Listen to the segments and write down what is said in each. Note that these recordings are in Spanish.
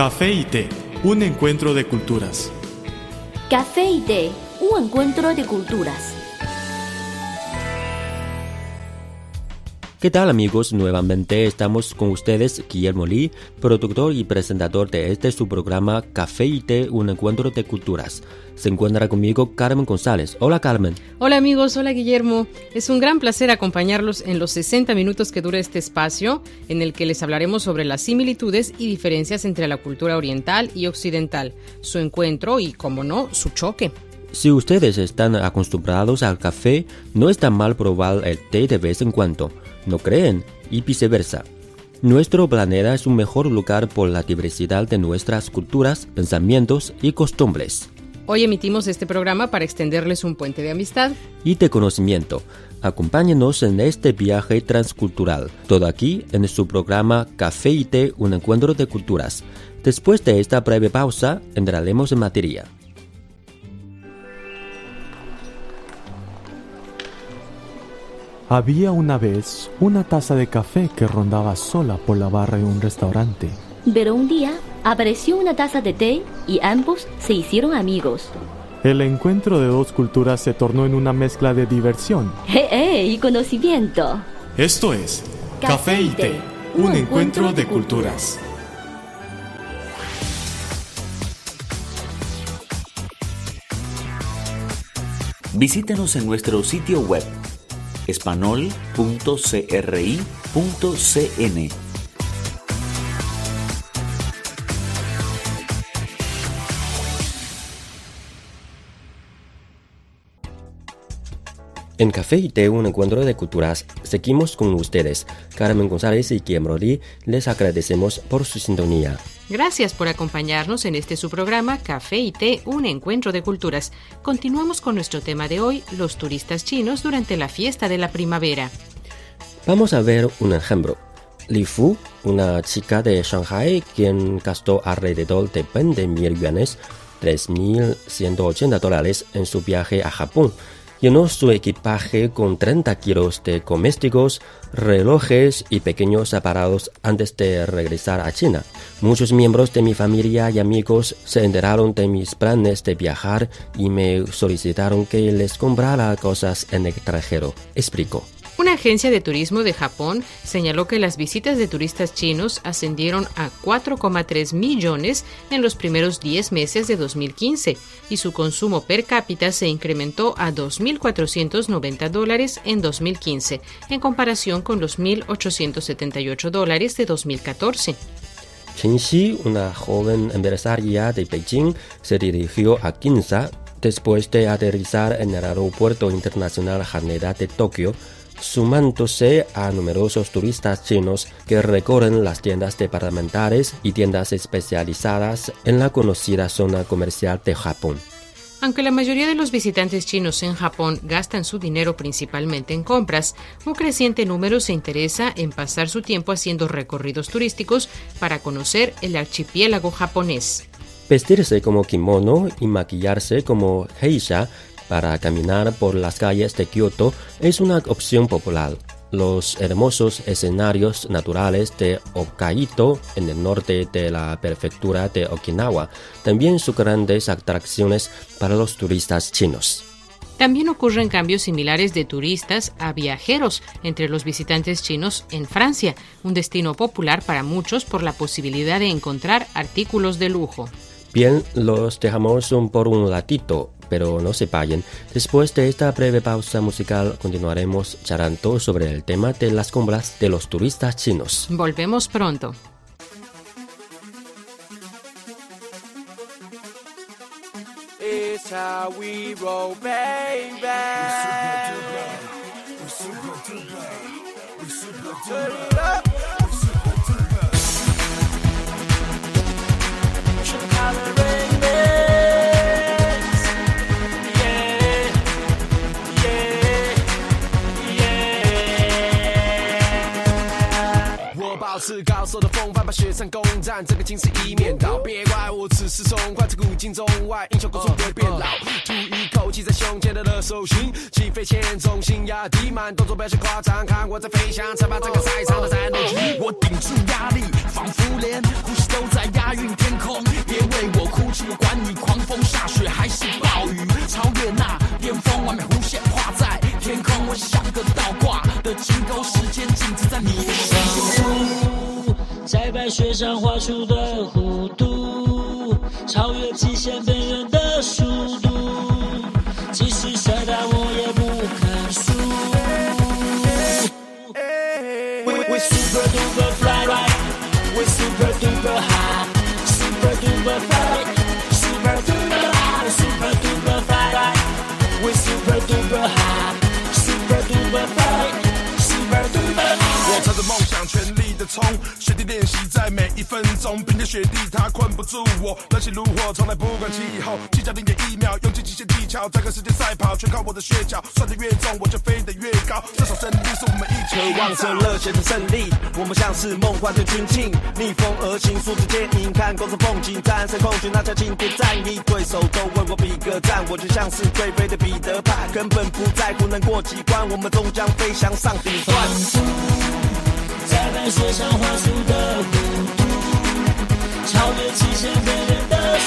Café y té, un encuentro de culturas. Café y té, un encuentro de culturas. ¿Qué tal amigos? Nuevamente estamos con ustedes, Guillermo Lee, productor y presentador de este su programa Café y Té, un encuentro de culturas. Se encuentra conmigo Carmen González. Hola Carmen. Hola amigos, hola Guillermo. Es un gran placer acompañarlos en los 60 minutos que dura este espacio, en el que les hablaremos sobre las similitudes y diferencias entre la cultura oriental y occidental, su encuentro y, como no, su choque. Si ustedes están acostumbrados al café, no está mal probar el té de vez en cuando no creen y viceversa. Nuestro planeta es un mejor lugar por la diversidad de nuestras culturas, pensamientos y costumbres. Hoy emitimos este programa para extenderles un puente de amistad y de conocimiento. Acompáñenos en este viaje transcultural, todo aquí en su programa Café y Té, un encuentro de culturas. Después de esta breve pausa, entraremos en materia. Había una vez una taza de café que rondaba sola por la barra de un restaurante. Pero un día apareció una taza de té y ambos se hicieron amigos. El encuentro de dos culturas se tornó en una mezcla de diversión ¡Eh, eh! y conocimiento. Esto es Café y Té, un encuentro de culturas. Visítenos en nuestro sitio web espanol.cri.cn. En Café y Té, un encuentro de culturas, seguimos con ustedes. Carmen González y Guillermo les agradecemos por su sintonía. Gracias por acompañarnos en este su programa Café y Té, un encuentro de culturas. Continuamos con nuestro tema de hoy, los turistas chinos durante la fiesta de la primavera. Vamos a ver un ejemplo. Li Fu, una chica de Shanghai, quien gastó alrededor de 20 mil yuanes, 3.180 dólares en su viaje a Japón llenó su equipaje con 30 kilos de comésticos, relojes y pequeños aparatos antes de regresar a China. Muchos miembros de mi familia y amigos se enteraron de mis planes de viajar y me solicitaron que les comprara cosas en extranjero. Explicó. Una agencia de turismo de Japón señaló que las visitas de turistas chinos ascendieron a 4,3 millones en los primeros 10 meses de 2015 y su consumo per cápita se incrementó a 2.490 dólares en 2015 en comparación con los 1.878 dólares de 2014. Chen Xi, una joven empresaria de Beijing, se dirigió a Ginza después de aterrizar en el aeropuerto internacional Haneda de Tokio sumándose a numerosos turistas chinos que recorren las tiendas departamentales y tiendas especializadas en la conocida zona comercial de Japón. Aunque la mayoría de los visitantes chinos en Japón gastan su dinero principalmente en compras, un creciente número se interesa en pasar su tiempo haciendo recorridos turísticos para conocer el archipiélago japonés. Vestirse como kimono y maquillarse como geisha para caminar por las calles de Kioto es una opción popular. Los hermosos escenarios naturales de Hokkaido, en el norte de la prefectura de Okinawa, también son grandes atracciones para los turistas chinos. También ocurren cambios similares de turistas a viajeros entre los visitantes chinos en Francia, un destino popular para muchos por la posibilidad de encontrar artículos de lujo. Bien, los dejamos un por un latito pero no se paguen. Después de esta breve pausa musical, continuaremos charlando sobre el tema de las compras de los turistas chinos. Volvemos pronto. 手的风范把雪山攻占，这个青史一面倒。别怪我此时从快至古今中外，英雄故事不会变老。吐一口气在胸前的热手心，起飞前重心压低，慢动作不要夸张，看我在飞翔，才把这个赛场的战斗机。我顶住压力，仿佛连呼吸都在押韵天空。别为我哭泣，我管你狂风下雪还是暴雨，超越那巅峰，完美弧线画在天空。我像个倒挂的金钩，时间静止在你的。雪上画出的弧度，超越极限边缘的速度，即使摔倒我也不肯输。We super duper fly 冲，雪地练习在每一分钟，冰天雪地它困不住我，热血如火，从来不管气候，计较零点一秒，用尽极限技巧，在跟时间赛跑，全靠我的血脚，算得越重我就飞得越高，这场胜利是我们一起渴望着热血的胜利，我们像是梦幻的军庆，逆风而行，数字坚硬，看公众风景，战胜空虚那叫经典战役，对手都为我比个赞，我就像是最飞的彼得潘，根本不在乎能过几关，我们终将飞翔上顶端。在白雪上画出的弧度，超越极限边缘的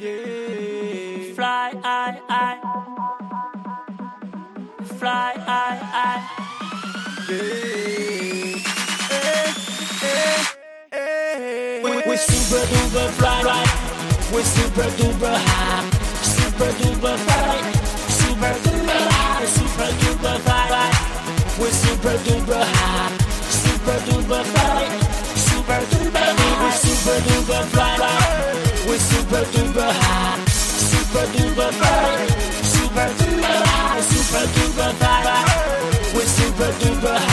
Fly, I, I. Fly, I, I. We, we super duper fly right. We super duper high. Super duper fly. Super duper high. Super duper fly right. We super duper high. Super duper high. Super duper fly. Super duper high. Super duper fly right. We super duper high.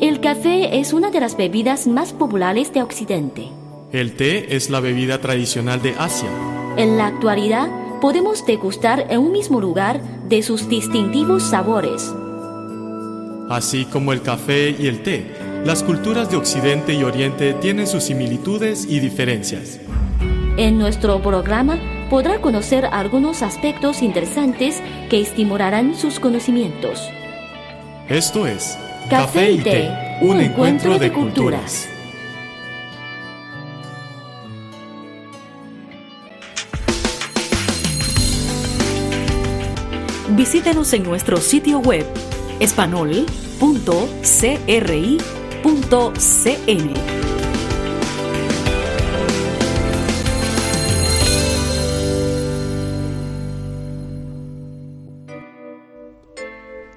El café es una de las bebidas más populares de Occidente. El té es la bebida tradicional de Asia. En la actualidad, podemos degustar en un mismo lugar de sus distintivos sabores. Así como el café y el té, las culturas de Occidente y Oriente tienen sus similitudes y diferencias. En nuestro programa podrá conocer algunos aspectos interesantes que estimularán sus conocimientos. Esto es Café y té, un encuentro de culturas. Visítenos en nuestro sitio web espanol.cri.cn.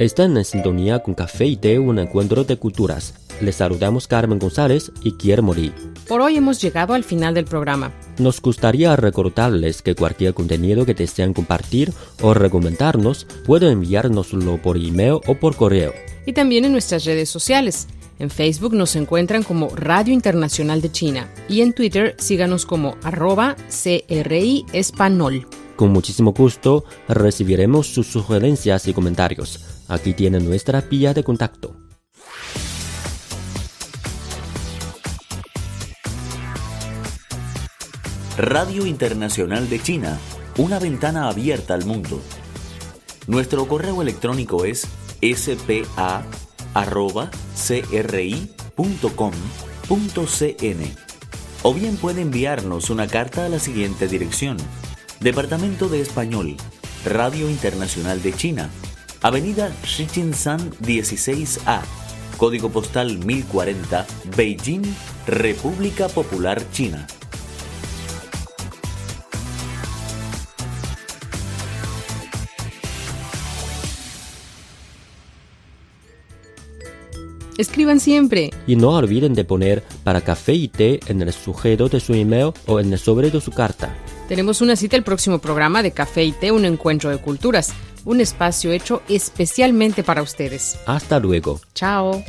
Están en sintonía con Café y Té, un encuentro de culturas. Les saludamos Carmen González y Guillermo Lee. Por hoy hemos llegado al final del programa. Nos gustaría recordarles que cualquier contenido que desean compartir o recomendarnos pueden enviárnoslo por email o por correo. Y también en nuestras redes sociales. En Facebook nos encuentran como Radio Internacional de China y en Twitter síganos como arroba CRI Espanol. Con muchísimo gusto recibiremos sus sugerencias y comentarios. Aquí tienen nuestra vía de contacto. Radio Internacional de China, una ventana abierta al mundo. Nuestro correo electrónico es spa.cri.com.cn o bien puede enviarnos una carta a la siguiente dirección. Departamento de Español, Radio Internacional de China, Avenida Shijinshan 16A, Código postal 1040, Beijing, República Popular China. Escriban siempre. Y no olviden de poner para café y té en el sujeto de su email o en el sobre de su carta. Tenemos una cita el próximo programa de Café y Té, un encuentro de culturas, un espacio hecho especialmente para ustedes. Hasta luego. Chao.